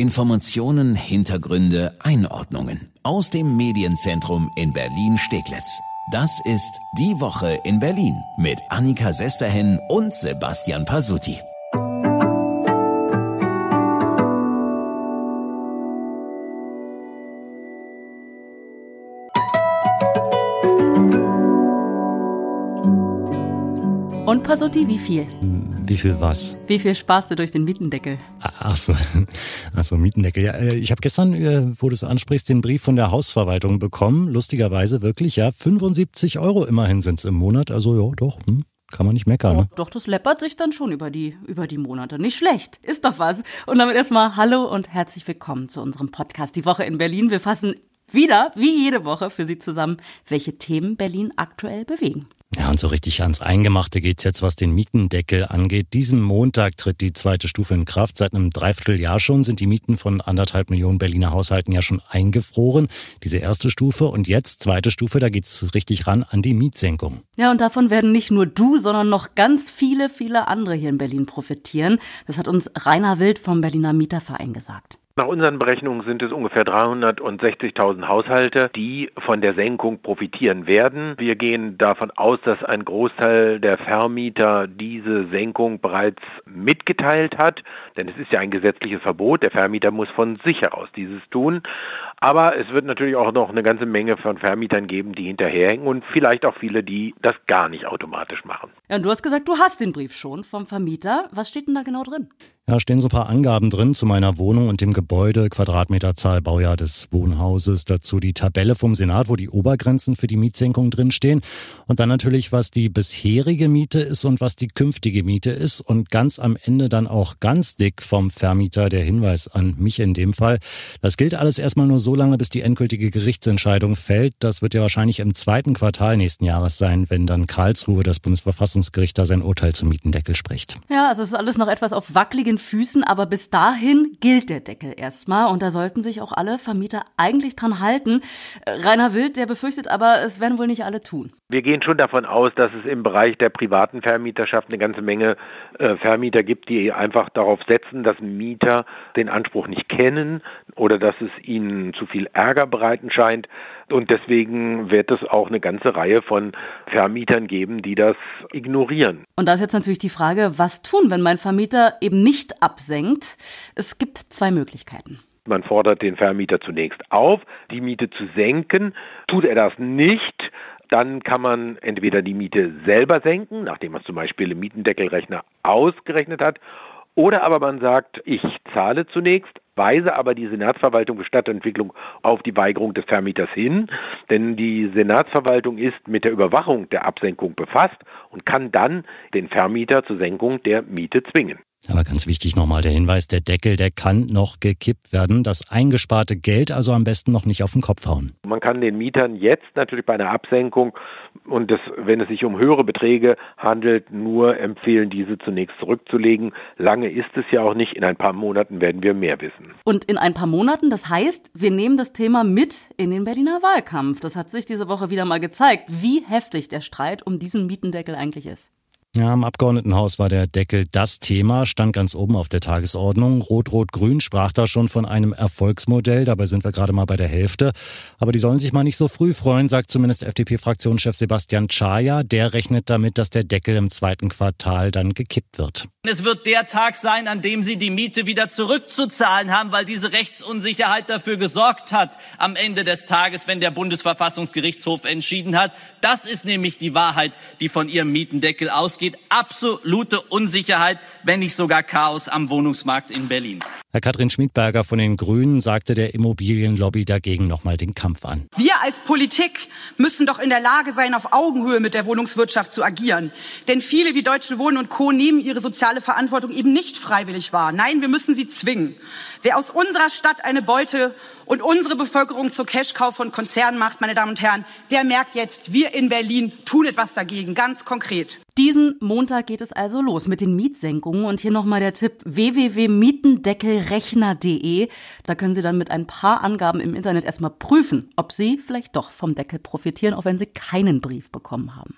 Informationen, Hintergründe, Einordnungen aus dem Medienzentrum in Berlin-Steglitz. Das ist Die Woche in Berlin mit Annika Sesterhen und Sebastian Pasuti. Pasuti, wie viel? Wie viel was? Wie viel sparst du durch den Mietendeckel? Ach so, ach so Mietendeckel. Ja, äh, ich habe gestern, äh, wo du es ansprichst, den Brief von der Hausverwaltung bekommen. Lustigerweise wirklich, ja. 75 Euro immerhin sind es im Monat. Also ja, doch, hm, kann man nicht meckern. Ne? doch, das läppert sich dann schon über die, über die Monate. Nicht schlecht. Ist doch was. Und damit erstmal Hallo und herzlich willkommen zu unserem Podcast Die Woche in Berlin. Wir fassen wieder, wie jede Woche, für Sie zusammen, welche Themen Berlin aktuell bewegen. Ja, und so richtig ans Eingemachte geht's jetzt, was den Mietendeckel angeht. Diesen Montag tritt die zweite Stufe in Kraft. Seit einem Dreivierteljahr schon sind die Mieten von anderthalb Millionen Berliner Haushalten ja schon eingefroren. Diese erste Stufe und jetzt zweite Stufe, da geht's richtig ran an die Mietsenkung. Ja, und davon werden nicht nur du, sondern noch ganz viele, viele andere hier in Berlin profitieren. Das hat uns Rainer Wild vom Berliner Mieterverein gesagt. Nach unseren Berechnungen sind es ungefähr 360.000 Haushalte, die von der Senkung profitieren werden. Wir gehen davon aus, dass ein Großteil der Vermieter diese Senkung bereits mitgeteilt hat, denn es ist ja ein gesetzliches Verbot. Der Vermieter muss von sich heraus dieses tun. Aber es wird natürlich auch noch eine ganze Menge von Vermietern geben, die hinterherhängen und vielleicht auch viele, die das gar nicht automatisch machen. Ja, und du hast gesagt, du hast den Brief schon vom Vermieter. Was steht denn da genau drin? Ja, stehen so ein paar Angaben drin zu meiner Wohnung und dem Gebäude, Quadratmeterzahl, Baujahr des Wohnhauses, dazu die Tabelle vom Senat, wo die Obergrenzen für die Mietsenkung drinstehen und dann natürlich, was die bisherige Miete ist und was die künftige Miete ist und ganz am Ende dann auch ganz dick vom Vermieter der Hinweis an mich in dem Fall. Das gilt alles erstmal nur so lange, bis die endgültige Gerichtsentscheidung fällt. Das wird ja wahrscheinlich im zweiten Quartal nächsten Jahres sein, wenn dann Karlsruhe, das Bundesverfassungsgericht, da sein Urteil zum Mietendeckel spricht. Ja, also es ist alles noch etwas auf wackeligen Füßen, aber bis dahin gilt der Deckel erstmal und da sollten sich auch alle Vermieter eigentlich dran halten. Äh, Rainer Wild, der befürchtet aber, es werden wohl nicht alle tun. Wir gehen schon davon aus, dass es im Bereich der privaten Vermieterschaft eine ganze Menge äh, Vermieter gibt, die einfach darauf setzen, dass Mieter den Anspruch nicht kennen oder dass es ihnen zu viel Ärger bereiten scheint. Und deswegen wird es auch eine ganze Reihe von Vermietern geben, die das ignorieren. Und da ist jetzt natürlich die Frage, was tun, wenn mein Vermieter eben nicht absenkt? Es gibt zwei Möglichkeiten. Man fordert den Vermieter zunächst auf, die Miete zu senken. Tut er das nicht, dann kann man entweder die Miete selber senken, nachdem man zum Beispiel im Mietendeckelrechner ausgerechnet hat, oder aber man sagt, ich zahle zunächst, weise aber die Senatsverwaltung für Stadtentwicklung auf die Weigerung des Vermieters hin, denn die Senatsverwaltung ist mit der Überwachung der Absenkung befasst und kann dann den Vermieter zur Senkung der Miete zwingen. Aber ganz wichtig nochmal der Hinweis, der Deckel, der kann noch gekippt werden. Das eingesparte Geld also am besten noch nicht auf den Kopf hauen. Man kann den Mietern jetzt natürlich bei einer Absenkung und das, wenn es sich um höhere Beträge handelt, nur empfehlen, diese zunächst zurückzulegen. Lange ist es ja auch nicht. In ein paar Monaten werden wir mehr wissen. Und in ein paar Monaten, das heißt, wir nehmen das Thema mit in den Berliner Wahlkampf. Das hat sich diese Woche wieder mal gezeigt, wie heftig der Streit um diesen Mietendeckel eigentlich ist. Ja, im Abgeordnetenhaus war der Deckel das Thema, stand ganz oben auf der Tagesordnung. Rot-Rot-Grün sprach da schon von einem Erfolgsmodell, dabei sind wir gerade mal bei der Hälfte. Aber die sollen sich mal nicht so früh freuen, sagt zumindest FDP-Fraktionschef Sebastian Czaja. Der rechnet damit, dass der Deckel im zweiten Quartal dann gekippt wird. Es wird der Tag sein, an dem Sie die Miete wieder zurückzuzahlen haben, weil diese Rechtsunsicherheit dafür gesorgt hat, am Ende des Tages, wenn der Bundesverfassungsgerichtshof entschieden hat. Das ist nämlich die Wahrheit, die von Ihrem Mietendeckel ausgeht. Absolute Unsicherheit, wenn nicht sogar Chaos am Wohnungsmarkt in Berlin. Herr Katrin Schmidberger von den Grünen sagte der Immobilienlobby dagegen nochmal den Kampf an. Wir als Politik müssen doch in der Lage sein, auf Augenhöhe mit der Wohnungswirtschaft zu agieren. Denn viele wie Deutsche Wohnen und Co. nehmen ihre soziale Verantwortung eben nicht freiwillig wahr. Nein, wir müssen sie zwingen. Wer aus unserer Stadt eine Beute und unsere Bevölkerung zur Cashkauf von Konzernen macht, meine Damen und Herren, der merkt jetzt, wir in Berlin tun etwas dagegen, ganz konkret. Diesen Montag geht es also los mit den Mietsenkungen und hier nochmal der Tipp www.mietendeckelrechner.de. Da können Sie dann mit ein paar Angaben im Internet erstmal prüfen, ob Sie vielleicht doch vom Deckel profitieren, auch wenn Sie keinen Brief bekommen haben.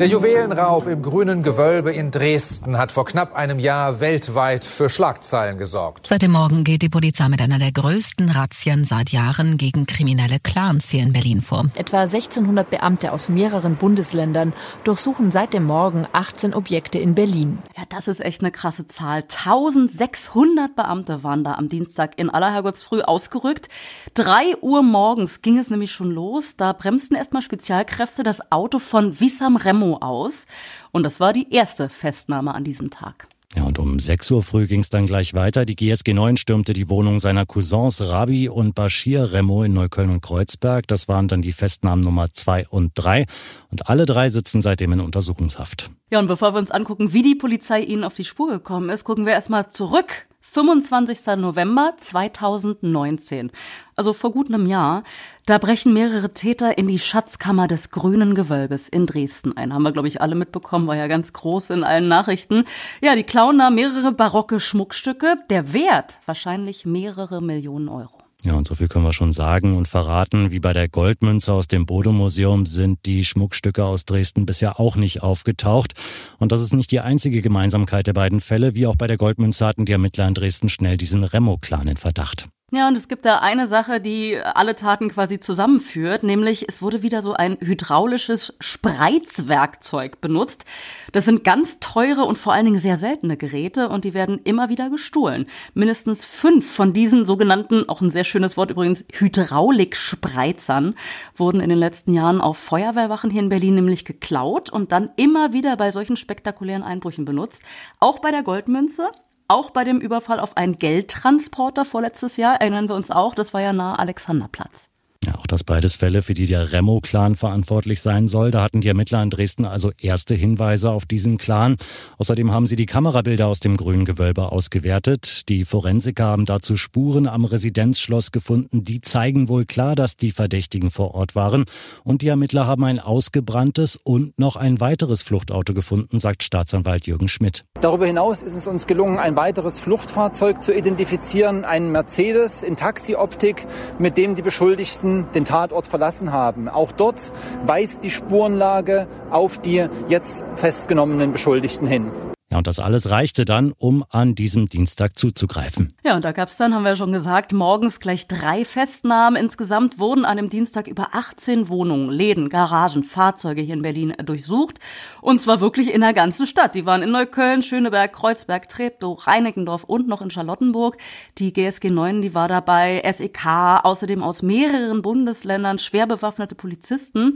Der Juwelenraub im grünen Gewölbe in Dresden hat vor knapp einem Jahr weltweit für Schlagzeilen gesorgt. Seit dem Morgen geht die Polizei mit einer der größten Razzien seit Jahren gegen kriminelle Clans hier in Berlin vor. Etwa 1600 Beamte aus mehreren Bundesländern durchsuchen seit dem Morgen 18 Objekte in Berlin. Ja, das ist echt eine krasse Zahl. 1600 Beamte waren da am Dienstag in aller Herrgottsfrüh ausgerückt. Drei Uhr morgens ging es nämlich schon los. Da bremsten erstmal Spezialkräfte das Auto von Wissam Remo aus. Und das war die erste Festnahme an diesem Tag. Ja, und um 6 Uhr früh ging es dann gleich weiter. Die GSG 9 stürmte die Wohnung seiner Cousins Rabi und Bashir Remo in Neukölln und Kreuzberg. Das waren dann die Festnahmen Nummer 2 und 3. Und alle drei sitzen seitdem in Untersuchungshaft. Ja, und bevor wir uns angucken, wie die Polizei ihnen auf die Spur gekommen ist, gucken wir erstmal zurück 25. November 2019, also vor gut einem Jahr, da brechen mehrere Täter in die Schatzkammer des Grünen Gewölbes in Dresden ein. Haben wir, glaube ich, alle mitbekommen, war ja ganz groß in allen Nachrichten. Ja, die klauen da mehrere barocke Schmuckstücke. Der Wert wahrscheinlich mehrere Millionen Euro. Ja, und so viel können wir schon sagen und verraten. Wie bei der Goldmünze aus dem Bodo-Museum sind die Schmuckstücke aus Dresden bisher auch nicht aufgetaucht. Und das ist nicht die einzige Gemeinsamkeit der beiden Fälle. Wie auch bei der Goldmünze hatten die Ermittler in Dresden schnell diesen Remo-Clan in Verdacht. Ja, und es gibt da eine Sache, die alle Taten quasi zusammenführt, nämlich es wurde wieder so ein hydraulisches Spreizwerkzeug benutzt. Das sind ganz teure und vor allen Dingen sehr seltene Geräte und die werden immer wieder gestohlen. Mindestens fünf von diesen sogenannten, auch ein sehr schönes Wort übrigens, Hydraulikspreizern wurden in den letzten Jahren auf Feuerwehrwachen hier in Berlin nämlich geklaut und dann immer wieder bei solchen spektakulären Einbrüchen benutzt. Auch bei der Goldmünze, auch bei dem Überfall auf einen Geldtransporter vorletztes Jahr erinnern wir uns auch, das war ja nahe Alexanderplatz. Ja, auch das beides Fälle, für die der Remo-Clan verantwortlich sein soll. Da hatten die Ermittler in Dresden also erste Hinweise auf diesen Clan. Außerdem haben sie die Kamerabilder aus dem grünen Gewölbe ausgewertet. Die Forensiker haben dazu Spuren am Residenzschloss gefunden. Die zeigen wohl klar, dass die Verdächtigen vor Ort waren. Und die Ermittler haben ein ausgebranntes und noch ein weiteres Fluchtauto gefunden, sagt Staatsanwalt Jürgen Schmidt. Darüber hinaus ist es uns gelungen, ein weiteres Fluchtfahrzeug zu identifizieren, einen Mercedes in Taxioptik, mit dem die Beschuldigten Polizisten den Tatort verlassen haben. Auch dort weist die Spurenlage auf die jetzt festgenommenen Beschuldigten hin. Ja, und das alles reichte dann, um an diesem Dienstag zuzugreifen. Ja, und da gab es dann, haben wir schon gesagt, morgens gleich drei Festnahmen. Insgesamt wurden an dem Dienstag über 18 Wohnungen, Läden, Garagen, Fahrzeuge hier in Berlin durchsucht. Und zwar wirklich in der ganzen Stadt. Die waren in Neukölln, Schöneberg, Kreuzberg, Treptow, Reinickendorf und noch in Charlottenburg. Die GSG 9, die war dabei, SEK, außerdem aus mehreren Bundesländern schwer bewaffnete Polizisten.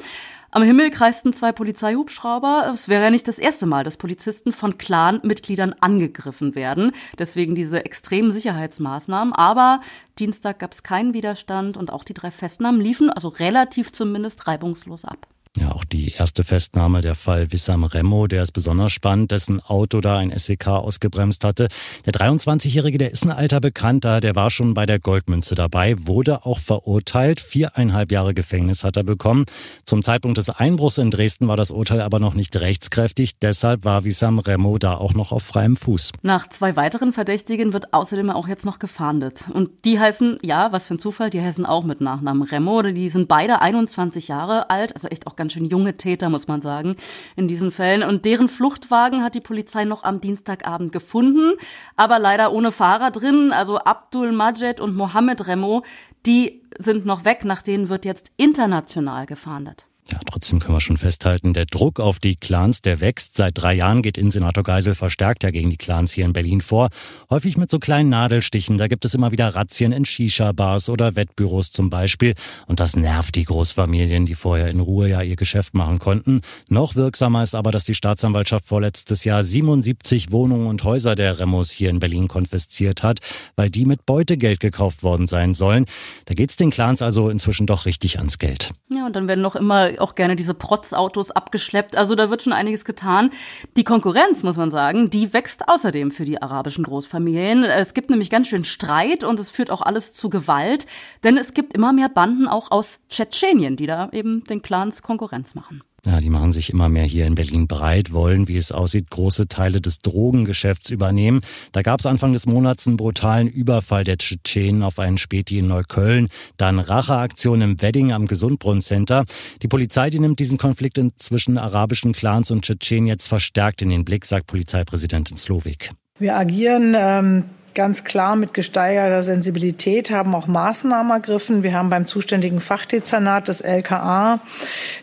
Am Himmel kreisten zwei Polizeihubschrauber. Es wäre ja nicht das erste Mal, dass Polizisten von Clan-Mitgliedern angegriffen werden. Deswegen diese extremen Sicherheitsmaßnahmen. Aber Dienstag gab es keinen Widerstand und auch die drei Festnahmen liefen, also relativ zumindest reibungslos ab. Ja, auch die erste Festnahme, der Fall Wissam Remo, der ist besonders spannend, dessen Auto da ein SEK ausgebremst hatte. Der 23-Jährige, der ist ein alter Bekannter, der war schon bei der Goldmünze dabei, wurde auch verurteilt. Viereinhalb Jahre Gefängnis hat er bekommen. Zum Zeitpunkt des Einbruchs in Dresden war das Urteil aber noch nicht rechtskräftig. Deshalb war Wissam Remo da auch noch auf freiem Fuß. Nach zwei weiteren Verdächtigen wird außerdem auch jetzt noch gefahndet. Und die heißen, ja, was für ein Zufall, die heißen auch mit Nachnamen Remo. Die sind beide 21 Jahre alt, also echt auch ganz ganz schön junge Täter, muss man sagen, in diesen Fällen. Und deren Fluchtwagen hat die Polizei noch am Dienstagabend gefunden, aber leider ohne Fahrer drin. Also Abdul Majed und Mohammed Remo, die sind noch weg. Nach denen wird jetzt international gefahndet. Ja, trotzdem können wir schon festhalten, der Druck auf die Clans, der wächst. Seit drei Jahren geht Innensenator Geisel verstärkt ja gegen die Clans hier in Berlin vor. Häufig mit so kleinen Nadelstichen. Da gibt es immer wieder Razzien in Shisha-Bars oder Wettbüros zum Beispiel. Und das nervt die Großfamilien, die vorher in Ruhe ja ihr Geschäft machen konnten. Noch wirksamer ist aber, dass die Staatsanwaltschaft vorletztes Jahr 77 Wohnungen und Häuser der Remos hier in Berlin konfisziert hat, weil die mit Beutegeld gekauft worden sein sollen. Da geht's den Clans also inzwischen doch richtig ans Geld. Ja, und dann werden noch immer auch gerne diese Protzautos abgeschleppt. Also da wird schon einiges getan. Die Konkurrenz, muss man sagen, die wächst außerdem für die arabischen Großfamilien. Es gibt nämlich ganz schön Streit und es führt auch alles zu Gewalt, denn es gibt immer mehr Banden auch aus Tschetschenien, die da eben den Clans Konkurrenz machen. Ja, die machen sich immer mehr hier in Berlin breit, wollen, wie es aussieht, große Teile des Drogengeschäfts übernehmen. Da gab es Anfang des Monats einen brutalen Überfall der Tschetschenen auf einen Späti in Neukölln, dann Racheaktion im Wedding am Gesundbrunnen-Center. Die Polizei, die nimmt diesen Konflikt zwischen arabischen Clans und Tschetschenen jetzt verstärkt in den Blick, sagt Polizeipräsidentin Slowik. Wir agieren ähm, ganz klar mit gesteigerter Sensibilität, haben auch Maßnahmen ergriffen. Wir haben beim zuständigen Fachdezernat des LKA,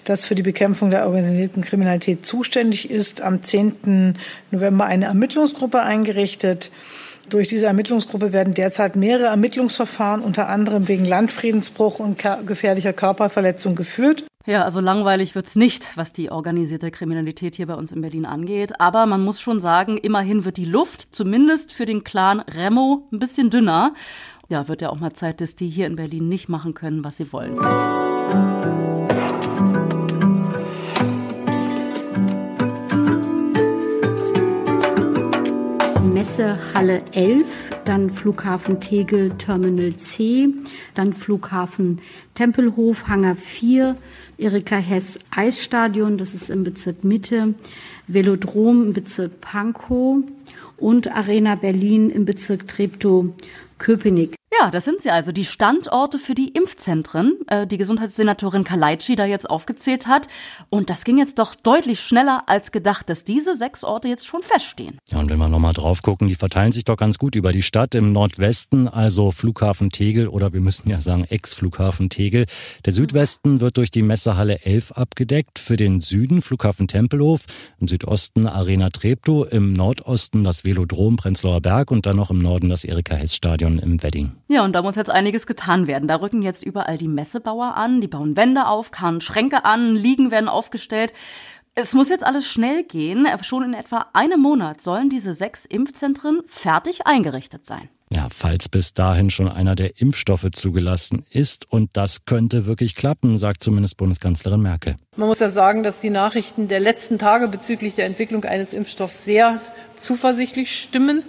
das für die Bekämpfung der organisierten Kriminalität zuständig ist, am 10. November eine Ermittlungsgruppe eingerichtet. Durch diese Ermittlungsgruppe werden derzeit mehrere Ermittlungsverfahren unter anderem wegen Landfriedensbruch und gefährlicher Körperverletzung geführt. Ja, also langweilig wird's nicht, was die organisierte Kriminalität hier bei uns in Berlin angeht. Aber man muss schon sagen, immerhin wird die Luft, zumindest für den Clan Remo, ein bisschen dünner. Ja, wird ja auch mal Zeit, dass die hier in Berlin nicht machen können, was sie wollen. Messehalle 11, dann Flughafen Tegel Terminal C, dann Flughafen Tempelhof Hangar 4, Erika Hess Eisstadion, das ist im Bezirk Mitte, Velodrom im Bezirk Pankow und Arena Berlin im Bezirk Treptow-Köpenick. Ja, das sind sie also, die Standorte für die Impfzentren, äh, die Gesundheitssenatorin Kalaitschi da jetzt aufgezählt hat. Und das ging jetzt doch deutlich schneller als gedacht, dass diese sechs Orte jetzt schon feststehen. Ja, und wenn wir nochmal drauf gucken, die verteilen sich doch ganz gut über die Stadt. Im Nordwesten, also Flughafen Tegel oder wir müssen ja sagen Ex-Flughafen Tegel. Der Südwesten wird durch die Messehalle 11 abgedeckt. Für den Süden Flughafen Tempelhof, im Südosten Arena Treptow, im Nordosten das Velodrom Prenzlauer Berg und dann noch im Norden das Erika-Hess-Stadion im Wedding. Ja, und da muss jetzt einiges getan werden. Da rücken jetzt überall die Messebauer an, die bauen Wände auf, karren Schränke an, Liegen werden aufgestellt. Es muss jetzt alles schnell gehen. Schon in etwa einem Monat sollen diese sechs Impfzentren fertig eingerichtet sein. Ja, falls bis dahin schon einer der Impfstoffe zugelassen ist. Und das könnte wirklich klappen, sagt zumindest Bundeskanzlerin Merkel. Man muss ja sagen, dass die Nachrichten der letzten Tage bezüglich der Entwicklung eines Impfstoffs sehr zuversichtlich stimmen.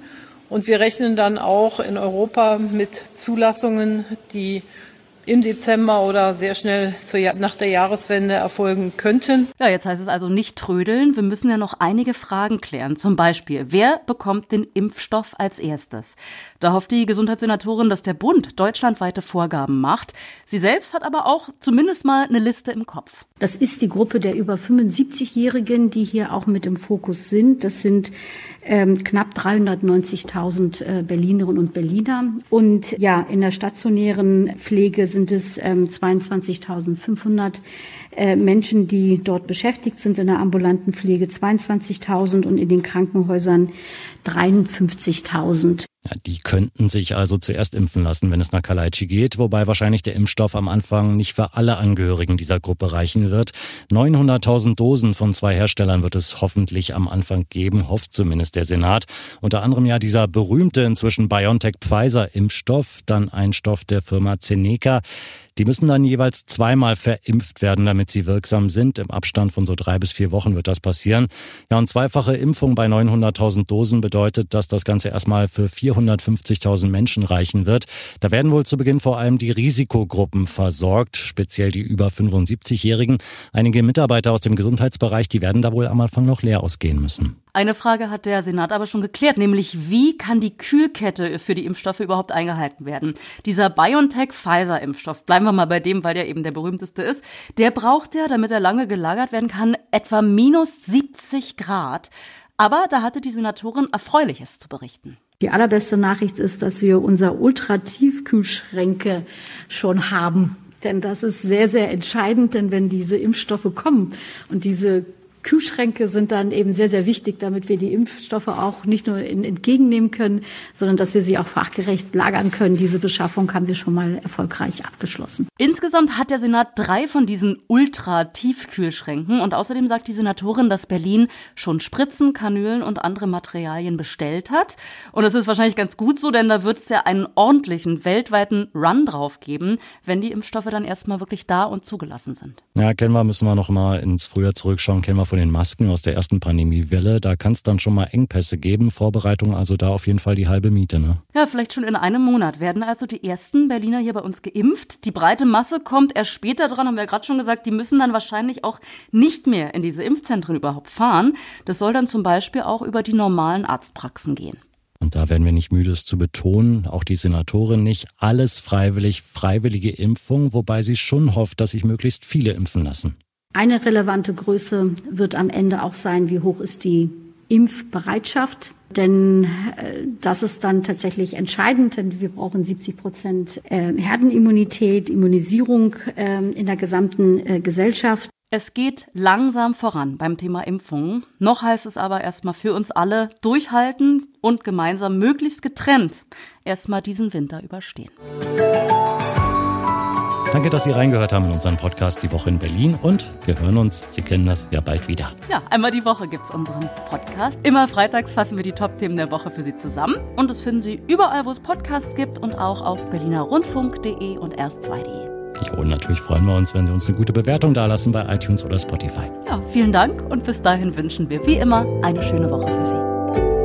Und wir rechnen dann auch in Europa mit Zulassungen, die im Dezember oder sehr schnell zur, nach der Jahreswende erfolgen könnten. Ja, jetzt heißt es also nicht trödeln. Wir müssen ja noch einige Fragen klären. Zum Beispiel, wer bekommt den Impfstoff als erstes? Da hofft die Gesundheitssenatorin, dass der Bund deutschlandweite Vorgaben macht. Sie selbst hat aber auch zumindest mal eine Liste im Kopf. Das ist die Gruppe der über 75-Jährigen, die hier auch mit im Fokus sind. Das sind ähm, knapp 390.000 äh, Berlinerinnen und Berliner. Und ja, in der stationären Pflege sind es ähm, 22.500 äh, Menschen, die dort beschäftigt sind in der ambulanten Pflege 22.000 und in den Krankenhäusern 53.000. Ja, die könnten sich also zuerst impfen lassen, wenn es nach Kalaitschi geht, wobei wahrscheinlich der Impfstoff am Anfang nicht für alle Angehörigen dieser Gruppe reichen wird. 900.000 Dosen von zwei Herstellern wird es hoffentlich am Anfang geben, hofft zumindest der Senat. Unter anderem ja dieser berühmte inzwischen BioNTech-Pfizer-Impfstoff, dann ein Stoff der Firma Zeneca. Die müssen dann jeweils zweimal verimpft werden, damit sie wirksam sind. Im Abstand von so drei bis vier Wochen wird das passieren. Ja, und zweifache Impfung bei 900.000 Dosen bedeutet, dass das Ganze erstmal für 450.000 Menschen reichen wird. Da werden wohl zu Beginn vor allem die Risikogruppen versorgt, speziell die über 75-Jährigen. Einige Mitarbeiter aus dem Gesundheitsbereich, die werden da wohl am Anfang noch leer ausgehen müssen. Eine Frage hat der Senat aber schon geklärt, nämlich wie kann die Kühlkette für die Impfstoffe überhaupt eingehalten werden? Dieser BioNTech-Pfizer-Impfstoff, bleiben wir mal bei dem, weil der eben der berühmteste ist, der braucht ja, damit er lange gelagert werden kann, etwa minus 70 Grad. Aber da hatte die Senatorin Erfreuliches zu berichten. Die allerbeste Nachricht ist, dass wir unser Ultratiefkühlschränke schon haben. Denn das ist sehr, sehr entscheidend, denn wenn diese Impfstoffe kommen und diese Kühlschränke sind dann eben sehr, sehr wichtig, damit wir die Impfstoffe auch nicht nur in, entgegennehmen können, sondern dass wir sie auch fachgerecht lagern können. Diese Beschaffung haben wir schon mal erfolgreich abgeschlossen. Insgesamt hat der Senat drei von diesen Ultra-Tiefkühlschränken und außerdem sagt die Senatorin, dass Berlin schon Spritzen, Kanülen und andere Materialien bestellt hat. Und das ist wahrscheinlich ganz gut so, denn da wird es ja einen ordentlichen weltweiten Run drauf geben, wenn die Impfstoffe dann erstmal wirklich da und zugelassen sind. Ja, kennen wir, müssen wir noch mal ins Frühjahr zurückschauen, kennen wir von den Masken aus der ersten Pandemiewelle. Da kann es dann schon mal Engpässe geben. Vorbereitung also da auf jeden Fall die halbe Miete. Ne? Ja, vielleicht schon in einem Monat werden also die ersten Berliner hier bei uns geimpft. Die breite Masse kommt erst später dran, haben wir ja gerade schon gesagt. Die müssen dann wahrscheinlich auch nicht mehr in diese Impfzentren überhaupt fahren. Das soll dann zum Beispiel auch über die normalen Arztpraxen gehen. Und da werden wir nicht müde, es zu betonen, auch die Senatorin nicht, alles freiwillig, freiwillige Impfung, wobei sie schon hofft, dass sich möglichst viele impfen lassen. Eine relevante Größe wird am Ende auch sein, wie hoch ist die Impfbereitschaft. Denn äh, das ist dann tatsächlich entscheidend, denn wir brauchen 70 Prozent äh, Herdenimmunität, Immunisierung äh, in der gesamten Gesellschaft. Es geht langsam voran beim Thema Impfungen. Noch heißt es aber erstmal für uns alle durchhalten und gemeinsam möglichst getrennt erstmal diesen Winter überstehen. Danke, dass Sie reingehört haben in unseren Podcast Die Woche in Berlin und wir hören uns, Sie kennen das, ja bald wieder. Ja, einmal die Woche gibt es unseren Podcast. Immer freitags fassen wir die Top-Themen der Woche für Sie zusammen und das finden Sie überall, wo es Podcasts gibt und auch auf berlinerrundfunk.de und erst2.de. Ja, und natürlich freuen wir uns, wenn Sie uns eine gute Bewertung dalassen bei iTunes oder Spotify. Ja, vielen Dank und bis dahin wünschen wir wie immer eine schöne Woche für Sie.